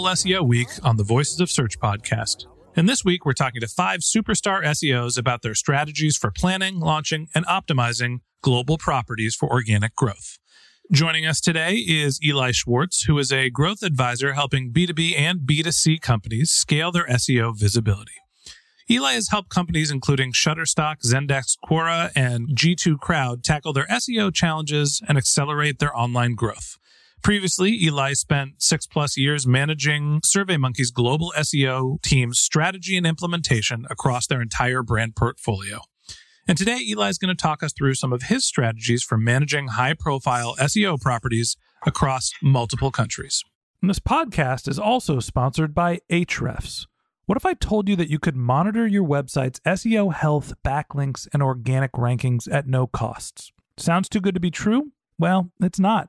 SEO Week on the Voices of Search podcast. And this week, we're talking to five superstar SEOs about their strategies for planning, launching, and optimizing global properties for organic growth. Joining us today is Eli Schwartz, who is a growth advisor helping B2B and B2C companies scale their SEO visibility. Eli has helped companies including Shutterstock, Zendesk, Quora, and G2 Crowd tackle their SEO challenges and accelerate their online growth. Previously, Eli spent six plus years managing SurveyMonkey's global SEO team's strategy and implementation across their entire brand portfolio. And today, Eli is going to talk us through some of his strategies for managing high profile SEO properties across multiple countries. And this podcast is also sponsored by Ahrefs. What if I told you that you could monitor your website's SEO health, backlinks, and organic rankings at no costs? Sounds too good to be true? Well, it's not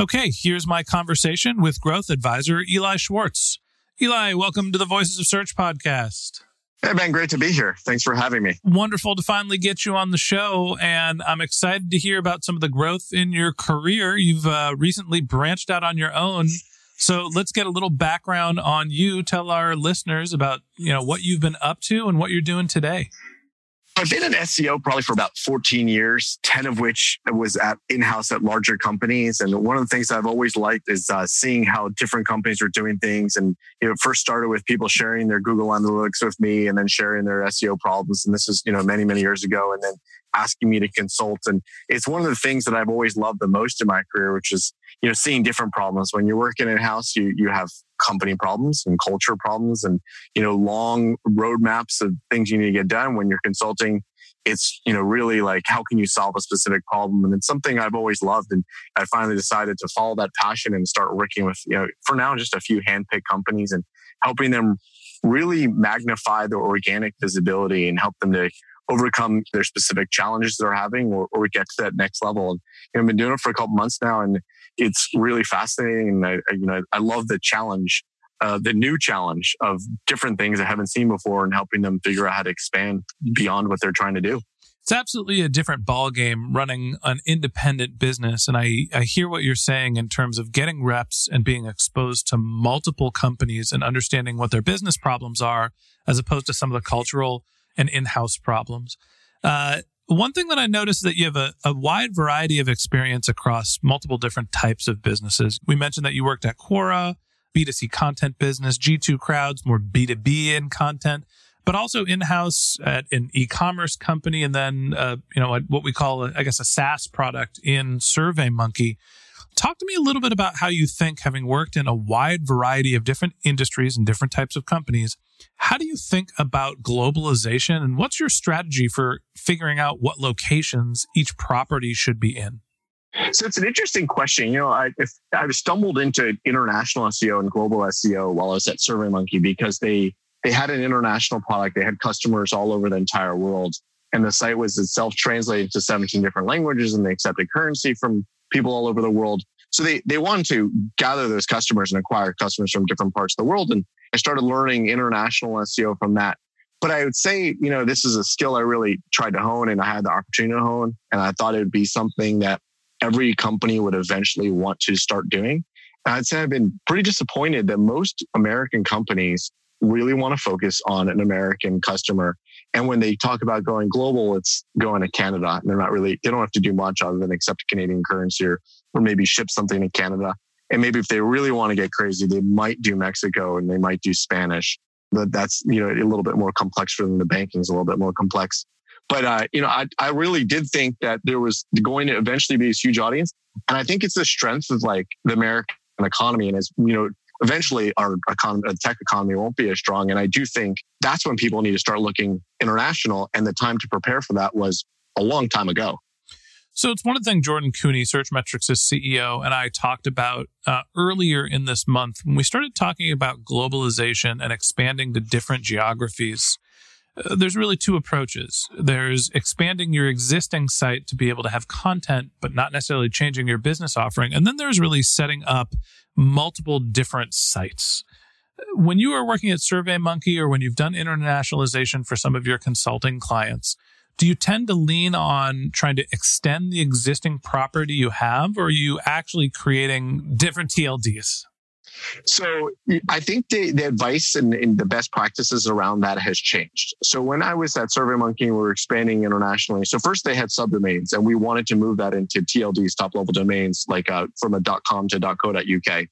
Okay, here's my conversation with growth advisor Eli Schwartz. Eli, welcome to the Voices of Search podcast. Hey, Ben, great to be here. Thanks for having me. Wonderful to finally get you on the show. And I'm excited to hear about some of the growth in your career. You've uh, recently branched out on your own. So let's get a little background on you. Tell our listeners about, you know, what you've been up to and what you're doing today. I've been in SEO probably for about 14 years, 10 of which was at in-house at larger companies. And one of the things I've always liked is uh, seeing how different companies are doing things. And you know, it first started with people sharing their Google Analytics with me and then sharing their SEO problems. And this is, you know, many, many years ago. And then asking me to consult. And it's one of the things that I've always loved the most in my career, which is, you know, seeing different problems. When you're working in house, you, you have company problems and culture problems and, you know, long roadmaps of things you need to get done. When you're consulting, it's, you know, really like, how can you solve a specific problem? And it's something I've always loved. And I finally decided to follow that passion and start working with, you know, for now, just a few handpicked companies and helping them really magnify their organic visibility and help them to overcome their specific challenges they're having or, or get to that next level. And you know, I've been doing it for a couple months now and it's really fascinating. And I, I you know, I love the challenge, uh, the new challenge of different things I haven't seen before and helping them figure out how to expand beyond what they're trying to do. It's absolutely a different ball game running an independent business. And I, I hear what you're saying in terms of getting reps and being exposed to multiple companies and understanding what their business problems are, as opposed to some of the cultural and in-house problems. Uh, one thing that I noticed is that you have a, a wide variety of experience across multiple different types of businesses. We mentioned that you worked at Quora, B2C content business, G2 Crowds, more B2B in content, but also in-house at an e-commerce company, and then uh, you know what we call, a, I guess, a SaaS product in SurveyMonkey. Talk to me a little bit about how you think, having worked in a wide variety of different industries and different types of companies, how do you think about globalization and what's your strategy for figuring out what locations each property should be in? So it's an interesting question. You know, I if, I stumbled into international SEO and global SEO while I was at SurveyMonkey because they they had an international product. They had customers all over the entire world, and the site was itself translated to 17 different languages, and they accepted currency from people all over the world. So they they wanted to gather those customers and acquire customers from different parts of the world. And I started learning international SEO from that. But I would say, you know, this is a skill I really tried to hone and I had the opportunity to hone. And I thought it would be something that every company would eventually want to start doing. And I'd say I've been pretty disappointed that most American companies really want to focus on an American customer. And when they talk about going global, it's going to Canada. And they're not really, they don't have to do much other than accept Canadian currency or, or maybe ship something to Canada. And maybe if they really want to get crazy, they might do Mexico and they might do Spanish. But that's, you know, a little bit more complex for them. The banking is a little bit more complex. But uh, you know, I, I really did think that there was going to eventually be this huge audience, and I think it's the strength of like the American economy, and as you know, eventually our economy, the tech economy won't be as strong. And I do think that's when people need to start looking international, and the time to prepare for that was a long time ago. So it's one of the things Jordan Koene, Searchmetrics' CEO, and I talked about uh, earlier in this month when we started talking about globalization and expanding to different geographies. Uh, there's really two approaches. There's expanding your existing site to be able to have content, but not necessarily changing your business offering. And then there's really setting up multiple different sites. When you are working at SurveyMonkey or when you've done internationalization for some of your consulting clients, do you tend to lean on trying to extend the existing property you have, or are you actually creating different TLDs? So I think the, the advice and, and, the best practices around that has changed. So when I was at SurveyMonkey, we were expanding internationally. So first they had subdomains and we wanted to move that into TLDs, top level domains, like uh, from a .com to .co.uk.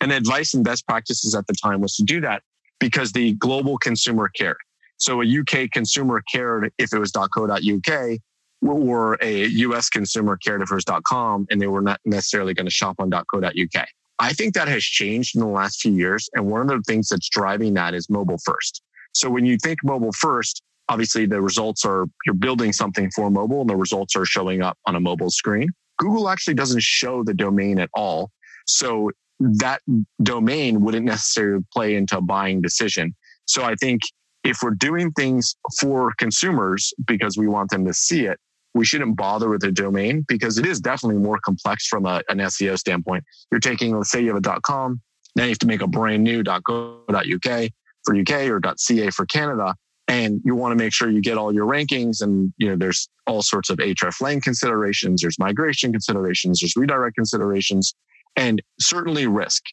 And the advice and best practices at the time was to do that because the global consumer cared. So a UK consumer cared if it was .co.uk or a US consumer cared if it was .com and they were not necessarily going to shop on .co.uk. I think that has changed in the last few years. And one of the things that's driving that is mobile first. So when you think mobile first, obviously the results are you're building something for mobile and the results are showing up on a mobile screen. Google actually doesn't show the domain at all. So that domain wouldn't necessarily play into a buying decision. So I think if we're doing things for consumers because we want them to see it, we shouldn't bother with a domain because it is definitely more complex from a, an SEO standpoint. You're taking, let's say you have a .com, now you have to make a brand new .co.uk for UK or .ca for Canada. And you want to make sure you get all your rankings and, you know, there's all sorts of hreflang considerations. There's migration considerations. There's redirect considerations and certainly risk.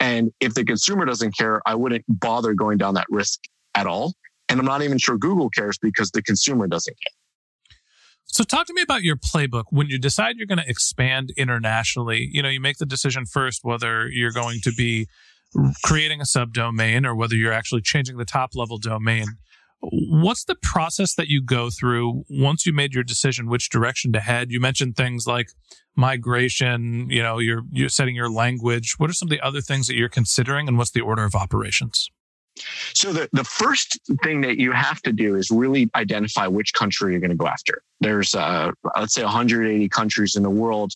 And if the consumer doesn't care, I wouldn't bother going down that risk at all. And I'm not even sure Google cares because the consumer doesn't care. So talk to me about your playbook when you decide you're going to expand internationally. You know, you make the decision first whether you're going to be creating a subdomain or whether you're actually changing the top level domain. What's the process that you go through once you made your decision which direction to head? You mentioned things like migration, you know, you're you're setting your language. What are some of the other things that you're considering and what's the order of operations? So the, the first thing that you have to do is really identify which country you're going to go after. There's, uh, let's say 180 countries in the world.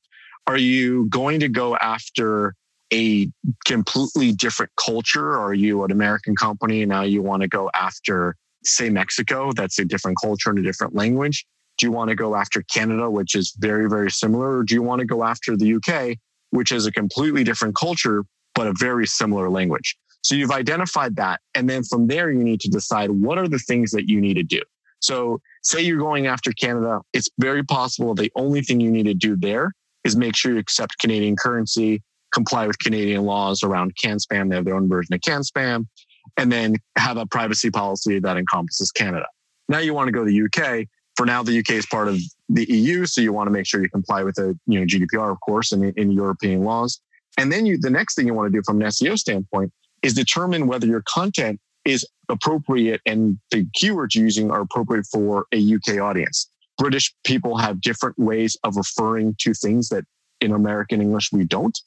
Are you going to go after a completely different culture? Are you an American company? Now you want to go after, say, Mexico. That's a different culture and a different language. Do you want to go after Canada, which is very, very similar? Or do you want to go after the UK, which is a completely different culture, but a very similar language? So you've identified that. And then from there, you need to decide what are the things that you need to do. So say you're going after Canada. It's very possible the only thing you need to do there is make sure you accept Canadian currency, comply with Canadian laws around CAN-SPAM. They have their own version of CAN-SPAM and then have a privacy policy that encompasses Canada. Now you want to go to the UK. For now, the UK is part of the EU. So you want to make sure you comply with the you know, GDPR, of course, and in European laws. And then you, the next thing you want to do from an SEO standpoint is determine whether your content is appropriate and the keywords you're using are appropriate for a UK audience. British people have different ways of referring to things that in American English, we don't.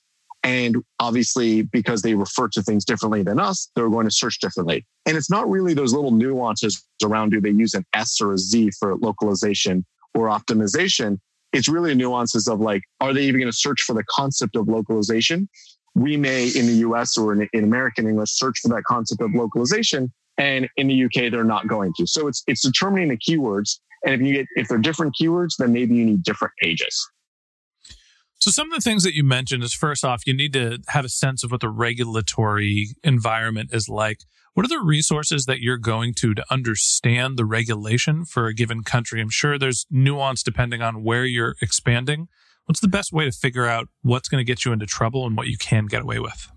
And obviously, because they refer to things differently than us, they're going to search differently. And it's not really those little nuances around do they use an S or a Z for localization or optimization. It's really nuances of like, are they even going to search for the concept of localization? We may in the US or in, in American English search for that concept of localization. And in the UK, they're not going to. So it's, it's determining the keywords. And if you get, if they're different keywords, then maybe you need different pages. So, some of the things that you mentioned is first off, you need to have a sense of what the regulatory environment is like. What are the resources that you're going to to understand the regulation for a given country? I'm sure there's nuance depending on where you're expanding. What's the best way to figure out what's going to get you into trouble and what you can get away with?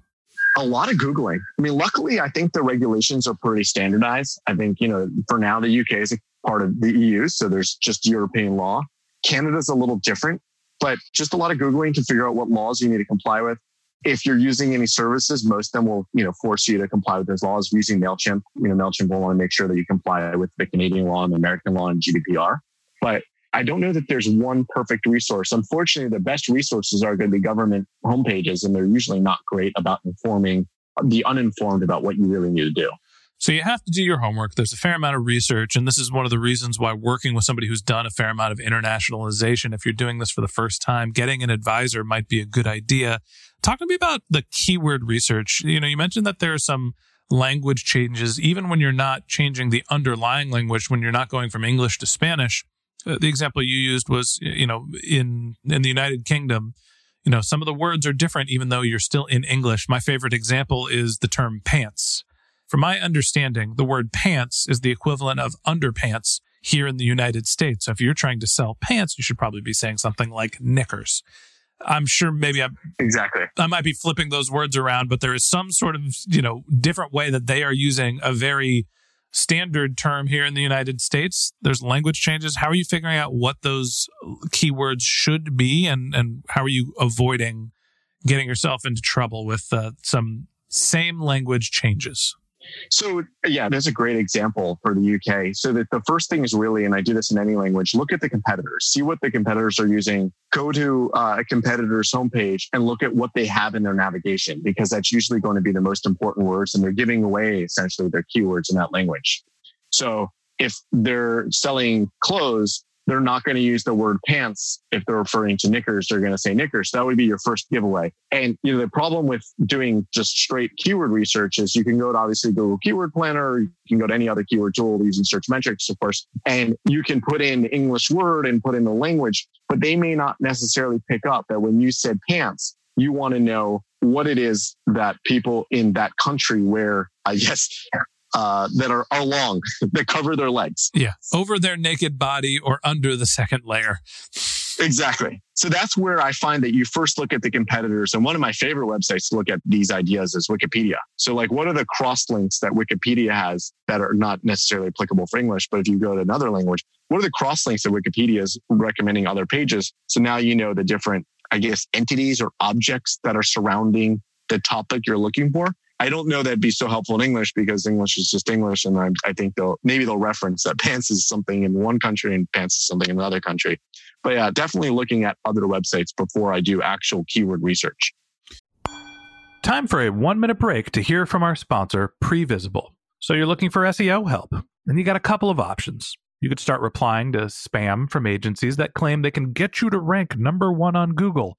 A lot of Googling. I mean, luckily, I think the regulations are pretty standardized. I think, you know, for now, the UK is a part of the EU, so there's just European law. Canada's a little different but just a lot of Googling to figure out what laws you need to comply with. If you're using any services, most of them will, you know, force you to comply with those laws. Using MailChimp, you know, MailChimp will want to make sure that you comply with the Canadian law and the American law and GDPR. But I don't know that there's one perfect resource. Unfortunately, the best resources are going to be government homepages, and they're usually not great about informing the uninformed about what you really need to do. So you have to do your homework. There's a fair amount of research. And this is one of the reasons why working with somebody who's done a fair amount of internationalization, if you're doing this for the first time, getting an advisor might be a good idea. Talk to me about the keyword research. You know, you mentioned that there are some language changes, even when you're not changing the underlying language, when you're not going from English to Spanish. Uh, the example you used was, you know, in, in the United Kingdom, you know, some of the words are different, even though you're still in English. My favorite example is the term pants from my understanding, the word pants is the equivalent of underpants here in the United States. So if you're trying to sell pants, you should probably be saying something like knickers. I'm sure maybe I'm exactly. I might be flipping those words around, but there is some sort of, you know, different way that they are using a very standard term here in the United States. There's language changes. How are you figuring out what those keywords should be and, and how are you avoiding getting yourself into trouble with uh, some same language changes? So yeah, there's a great example for the UK. So that the first thing is really, and I do this in any language, look at the competitors, see what the competitors are using. Go to uh, a competitor's homepage and look at what they have in their navigation, because that's usually going to be the most important words, and they're giving away essentially their keywords in that language. So if they're selling clothes, they're not going to use the word pants if they're referring to knickers. They're going to say knickers. That would be your first giveaway. And you know the problem with doing just straight keyword research is you can go to obviously Google Keyword Planner. You can go to any other keyword tool using Searchmetrics, of course, and you can put in English word and put in the language, but they may not necessarily pick up that when you said pants, you want to know what it is that people in that country wear. I guess uh, that are, are long, that cover their legs. Yeah. Over their naked body or under the second layer. Exactly. So that's where I find that you first look at the competitors. And one of my favorite websites to look at these ideas is Wikipedia. So, like, what are the cross links that Wikipedia has that are not necessarily applicable for English? But if you go to another language, what are the cross links that Wikipedia is recommending other pages? So now you know the different, I guess, entities or objects that are surrounding the topic you're looking for. I don't know that'd be so helpful in English because English is just English. And I, I think they'll, maybe they'll reference that pants is something in one country and pants is something in another country. But yeah, definitely looking at other websites before I do actual keyword research. Time for a one minute break to hear from our sponsor, Previsible. So you're looking for SEO help, and you got a couple of options. You could start replying to spam from agencies that claim they can get you to rank number one on Google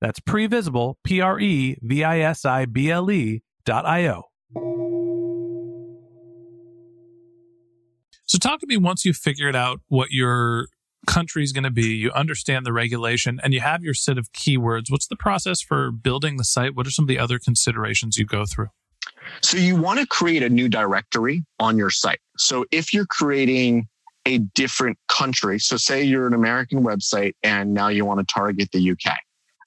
That's previsible, P R E V I S I B L E dot I O. So, talk to me once you've figured out what your country is going to be, you understand the regulation, and you have your set of keywords. What's the process for building the site? What are some of the other considerations you go through? So, you want to create a new directory on your site. So, if you're creating a different country, so say you're an American website and now you want to target the UK,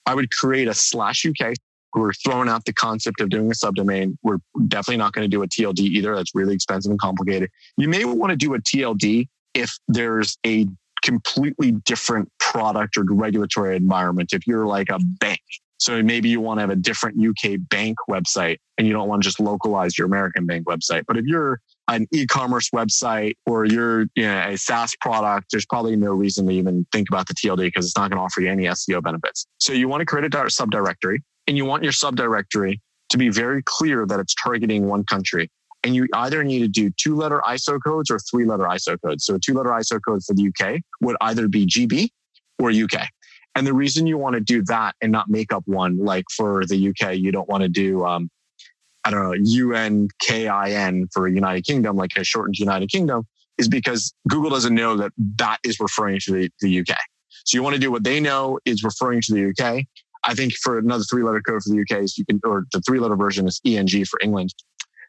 I would create a slash UK. We're throwing out the concept of doing a subdomain. We're definitely not going to do a TLD either. That's really expensive and complicated. You may want to do a TLD if there's a completely different product or regulatory environment. If you're like a bank, so maybe you want to have a different UK bank website and you don't want to just localize your American bank website. But if you're an e-commerce website or you're you know, a SaaS product, there's probably no reason to even think about the TLD because it's not going to offer you any SEO benefits. So you want to create a subdirectory and you want your subdirectory to be very clear that it's targeting one country. And you either need to do two letter ISO codes or three letter ISO codes. So a two letter ISO code for the UK would either be GB or UK. And the reason you want to do that and not make up one, like for the UK, you don't want to do um, I don't know, UNKIN for United Kingdom, like a shortened United Kingdom, is because Google doesn't know that that is referring to the, the UK. So you want to do what they know is referring to the UK. I think for another three letter code for the UK is you can, or the three letter version is ENG for England.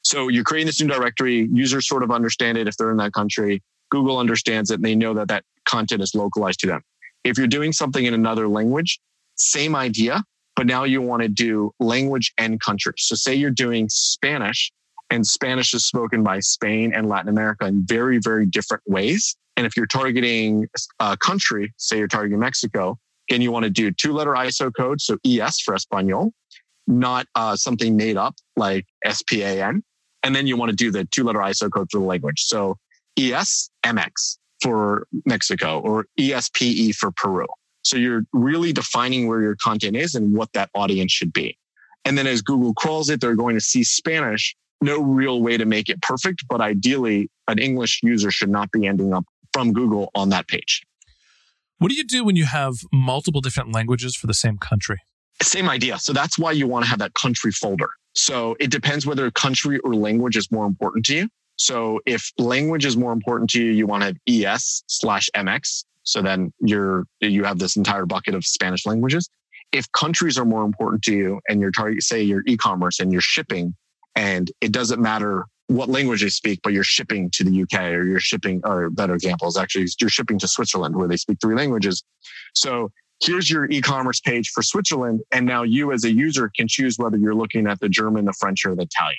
So you're creating this new directory. Users sort of understand it if they're in that country. Google understands it and they know that that content is localized to them. If you're doing something in another language, same idea, but now you want to do language and country. So say you're doing Spanish and Spanish is spoken by Spain and Latin America in very, very different ways. And if you're targeting a country, say you're targeting Mexico, and you want to do two letter ISO code, so ES for Espanol, not uh, something made up like SPAN. And then you want to do the two letter ISO code for the language. So ES MX for Mexico or ESPE for Peru. So you're really defining where your content is and what that audience should be. And then as Google crawls it, they're going to see Spanish. No real way to make it perfect, but ideally, an English user should not be ending up from Google on that page. What do you do when you have multiple different languages for the same country? Same idea. So that's why you want to have that country folder. So it depends whether country or language is more important to you. So if language is more important to you, you want to have ES slash MX. So then you're, you have this entire bucket of Spanish languages. If countries are more important to you and you're target, say you're e-commerce and you're shipping and it doesn't matter what language they speak, but you're shipping to the UK or you're shipping, or better example is actually you're shipping to Switzerland where they speak three languages. So here's your e-commerce page for Switzerland. And now you as a user can choose whether you're looking at the German, the French, or the Italian.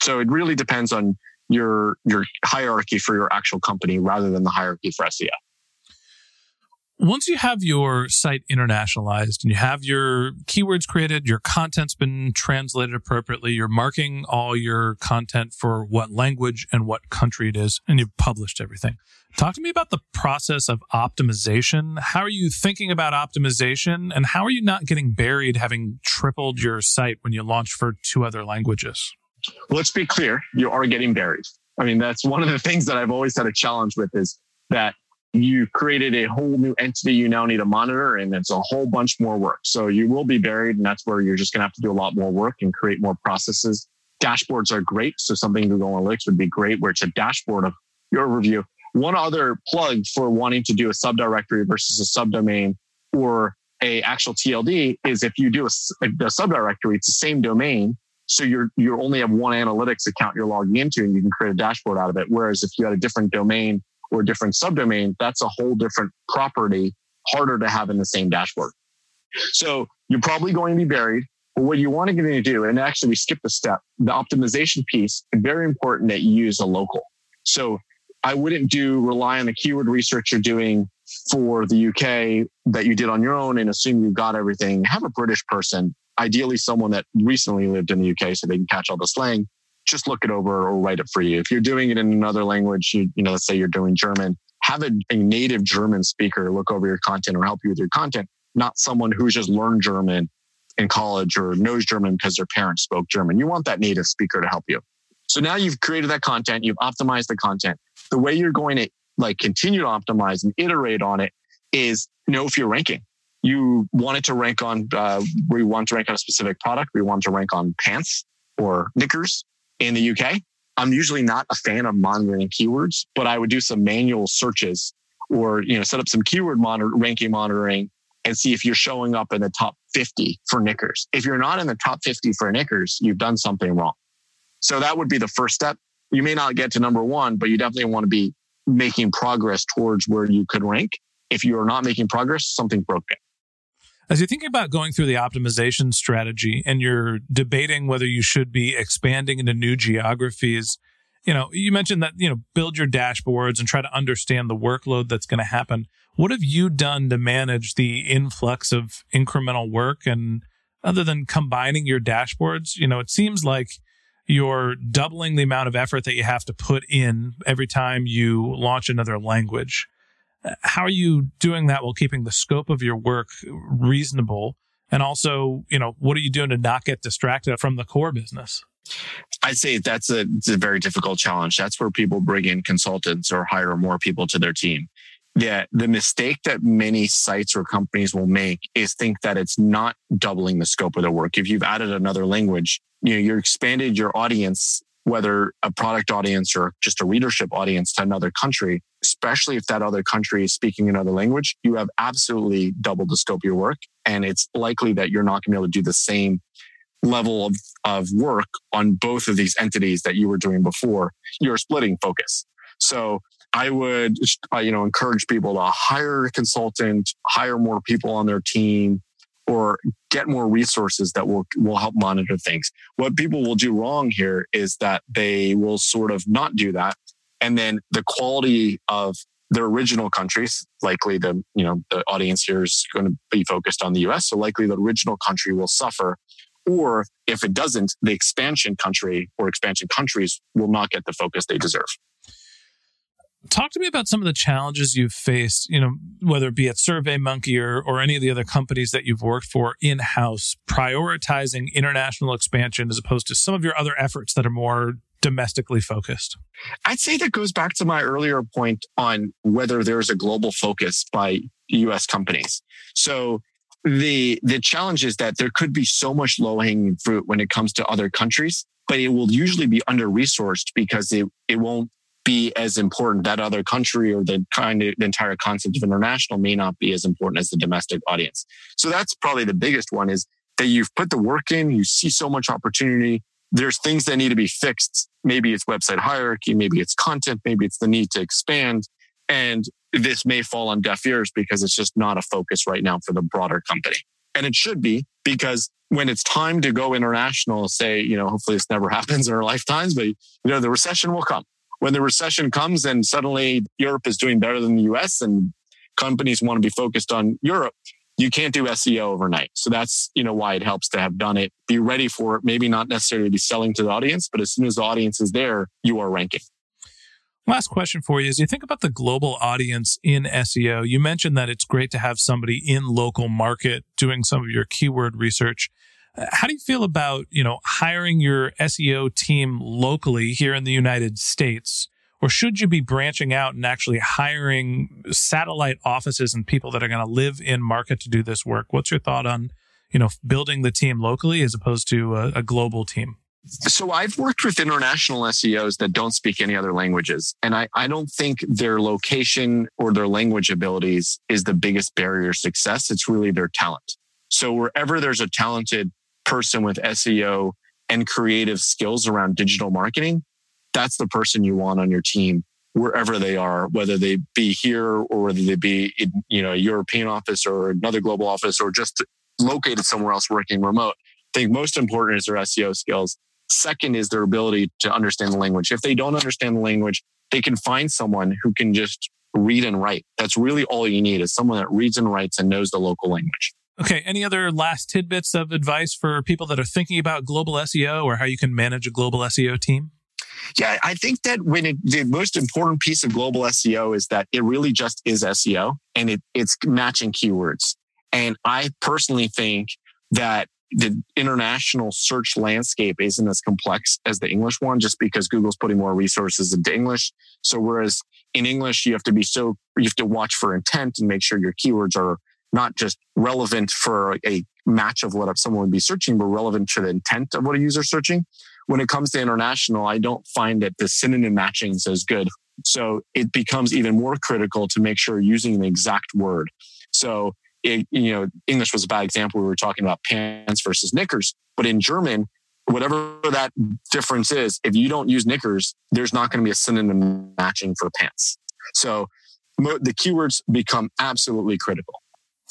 So it really depends on your, your hierarchy for your actual company rather than the hierarchy for SEO once you have your site internationalized and you have your keywords created, your content's been translated appropriately, you're marking all your content for what language and what country it is, and you've published everything. Talk to me about the process of optimization. How are you thinking about optimization and how are you not getting buried having tripled your site when you launch for two other languages? Let's be clear, you are getting buried. I mean, that's one of the things that I've always had a challenge with is that you've created a whole new entity you now need to monitor and it's a whole bunch more work. So you will be buried and that's where you're just going to have to do a lot more work and create more processes. Dashboards are great. So something Google Analytics would be great where it's a dashboard of your review. One other plug for wanting to do a subdirectory versus a subdomain or a actual TLD is if you do a, a subdirectory, it's the same domain. So you're, you only have one analytics account you're logging into and you can create a dashboard out of it. Whereas if you had a different domain or a different subdomain, that's a whole different property, harder to have in the same dashboard. So you're probably going to be buried. But what you want to do, and actually we skipped a step, the optimization piece, very important that you use a local. So I wouldn't do rely on the keyword research you're doing for the UK that you did on your own and assume you've got everything. Have a British person, ideally someone that recently lived in the UK so they can catch all the slang just look it over or write it for you. If you're doing it in another language, you, you know, let's say you're doing German, have a, a native German speaker look over your content or help you with your content, not someone who's just learned German in college or knows German because their parents spoke German. You want that native speaker to help you. So now you've created that content, you've optimized the content. The way you're going to like continue to optimize and iterate on it is know if you're ranking. You wanted to rank on, uh, we want to rank on a specific product. We want to rank on pants or knickers in the UK. I'm usually not a fan of monitoring keywords, but I would do some manual searches or, you know, set up some keyword monitor, ranking monitoring and see if you're showing up in the top 50 for knickers. If you're not in the top 50 for knickers, you've done something wrong. So that would be the first step. You may not get to number one, but you definitely want to be making progress towards where you could rank. If you are not making progress, something's broken. As you're thinking about going through the optimization strategy and you're debating whether you should be expanding into new geographies, you know, you mentioned that, you know, build your dashboards and try to understand the workload that's going to happen. What have you done to manage the influx of incremental work? And other than combining your dashboards, you know, it seems like you're doubling the amount of effort that you have to put in every time you launch another language. How are you doing that while keeping the scope of your work reasonable? And also, you know, what are you doing to not get distracted from the core business? I'd say that's a, a very difficult challenge. That's where people bring in consultants or hire more people to their team. Yeah, the mistake that many sites or companies will make is think that it's not doubling the scope of their work. If you've added another language, you know, you're expanded your audience, whether a product audience or just a readership audience to another country, especially if that other country is speaking another language, you have absolutely doubled the scope of your work. And it's likely that you're not going to be able to do the same level of, of work on both of these entities that you were doing before. You're splitting focus. So I would, uh, you know, encourage people to hire a consultant, hire more people on their team, or get more resources that will will help monitor things. What people will do wrong here is that they will sort of not do that, and then the quality of their original countries, likely the you know the audience here is going to be focused on the U.S., so likely the original country will suffer. Or if it doesn't, the expansion country or expansion countries will not get the focus they deserve. Talk to me about some of the challenges you've faced, you know, whether it be at SurveyMonkey or, or any of the other companies that you've worked for in house, prioritizing international expansion as opposed to some of your other efforts that are more domestically focused? I'd say that goes back to my earlier point on whether there's a global focus by US companies. So the the challenge is that there could be so much low hanging fruit when it comes to other countries, but it will usually be under resourced because it, it won't be as important. That other country or the kind of the entire concept of international may not be as important as the domestic audience. So that's probably the biggest one is that you've put the work in, you see so much opportunity. There's things that need to be fixed. Maybe it's website hierarchy, maybe it's content, maybe it's the need to expand. And this may fall on deaf ears because it's just not a focus right now for the broader company. And it should be because when it's time to go international, say, you know, hopefully this never happens in our lifetimes, but you know, the recession will come when the recession comes and suddenly Europe is doing better than the US and companies want to be focused on Europe, you can't do SEO overnight. So that's, you know, why it helps to have done it. Be ready for it. Maybe not necessarily be selling to the audience, but as soon as the audience is there, you are ranking. Last question for you is you think about the global audience in SEO. You mentioned that it's great to have somebody in local market doing some of your keyword research. Uh, how do you feel about, you know, hiring your SEO team locally here in the United States? Or should you be branching out and actually hiring satellite offices and people that are going to live in market to do this work? What's your thought on, you know, building the team locally as opposed to a, a global team? So I've worked with international SEOs that don't speak any other languages. And I, I don't think their location or their language abilities is the biggest barrier to success. It's really their talent. So wherever there's a talented person with SEO and creative skills around digital marketing, that's the person you want on your team wherever they are, whether they be here or whether they be in, you know, a European office or another global office or just located somewhere else working remote. I think most important is their SEO skills. Second is their ability to understand the language. If they don't understand the language, they can find someone who can just read and write. That's really all you need is someone that reads and writes and knows the local language. Okay. Any other last tidbits of advice for people that are thinking about global SEO or how you can manage a global SEO team? Yeah, I think that when it, the most important piece of global SEO is that it really just is SEO and it, it's matching keywords. And I personally think that the international search landscape isn't as complex as the English one, just because Google's putting more resources into English. So whereas in English, you have to be so, you have to watch for intent and make sure your keywords are not just relevant for a match of what someone would be searching, but relevant to the intent of what a user searching. When it comes to international, I don't find that the synonym matching is as good. So it becomes even more critical to make sure using the exact word. So it, you know, English was a bad example. We were talking about pants versus knickers, but in German, whatever that difference is, if you don't use knickers, there's not going to be a synonym matching for pants. So the keywords become absolutely critical.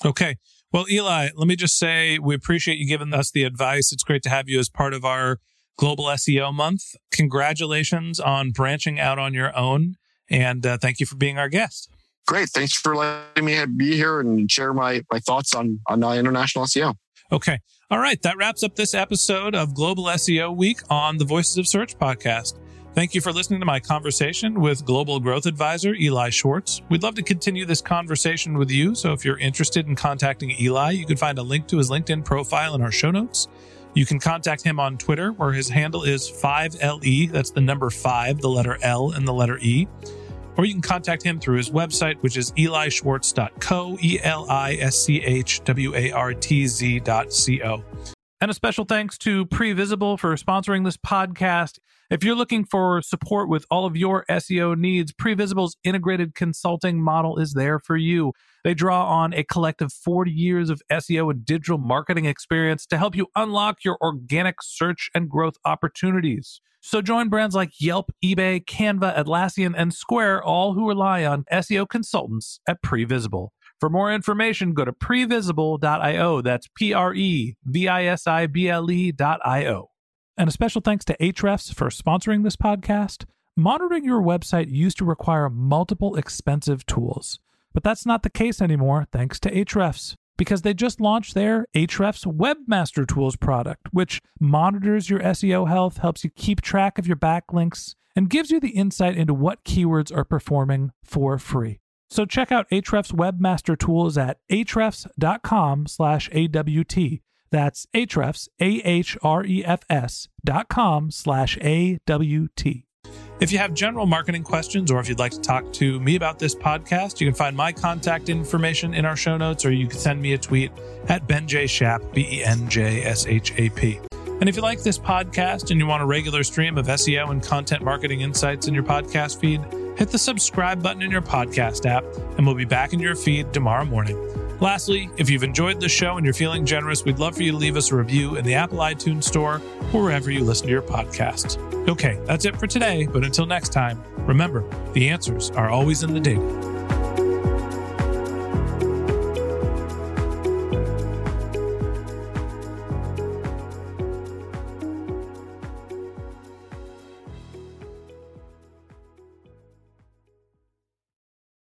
Okay. Well, Eli, let me just say we appreciate you giving us the advice. It's great to have you as part of our Global SEO Month. Congratulations on branching out on your own. And uh, thank you for being our guest. Great. Thanks for letting me be here and share my, my thoughts on, on uh, international SEO. Okay. All right. That wraps up this episode of Global SEO Week on the Voices of Search podcast. Thank you for listening to my conversation with Global Growth Advisor Eli Schwartz. We'd love to continue this conversation with you. So if you're interested in contacting Eli, you can find a link to his LinkedIn profile in our show notes. You can contact him on Twitter, where his handle is 5LE. That's the number 5, the letter L, and the letter E. Or you can contact him through his website, which is elischwartz.co, E L I S C H W A R T Z.co. And a special thanks to Previsible for sponsoring this podcast. If you're looking for support with all of your SEO needs, Previsible's integrated consulting model is there for you. They draw on a collective 40 years of SEO and digital marketing experience to help you unlock your organic search and growth opportunities. So join brands like Yelp, eBay, Canva, Atlassian, and Square, all who rely on SEO consultants at Previsible. For more information, go to previsible.io. That's P R E V I S I B L E.io. And a special thanks to Ahrefs for sponsoring this podcast. Monitoring your website used to require multiple expensive tools, but that's not the case anymore thanks to Ahrefs because they just launched their Ahrefs Webmaster Tools product, which monitors your SEO health, helps you keep track of your backlinks, and gives you the insight into what keywords are performing for free. So check out Ahrefs Webmaster Tools at ahrefs.com slash AWT. That's Ahrefs, A-H-R-E-F-S dot com slash A-W-T. If you have general marketing questions or if you'd like to talk to me about this podcast, you can find my contact information in our show notes or you can send me a tweet at Ben J. Shap, B E N J S H A P. And if you like this podcast and you want a regular stream of SEO and content marketing insights in your podcast feed, hit the subscribe button in your podcast app and we'll be back in your feed tomorrow morning. Lastly, if you've enjoyed the show and you're feeling generous, we'd love for you to leave us a review in the Apple iTunes Store or wherever you listen to your podcasts. Okay, that's it for today, but until next time, remember the answers are always in the data.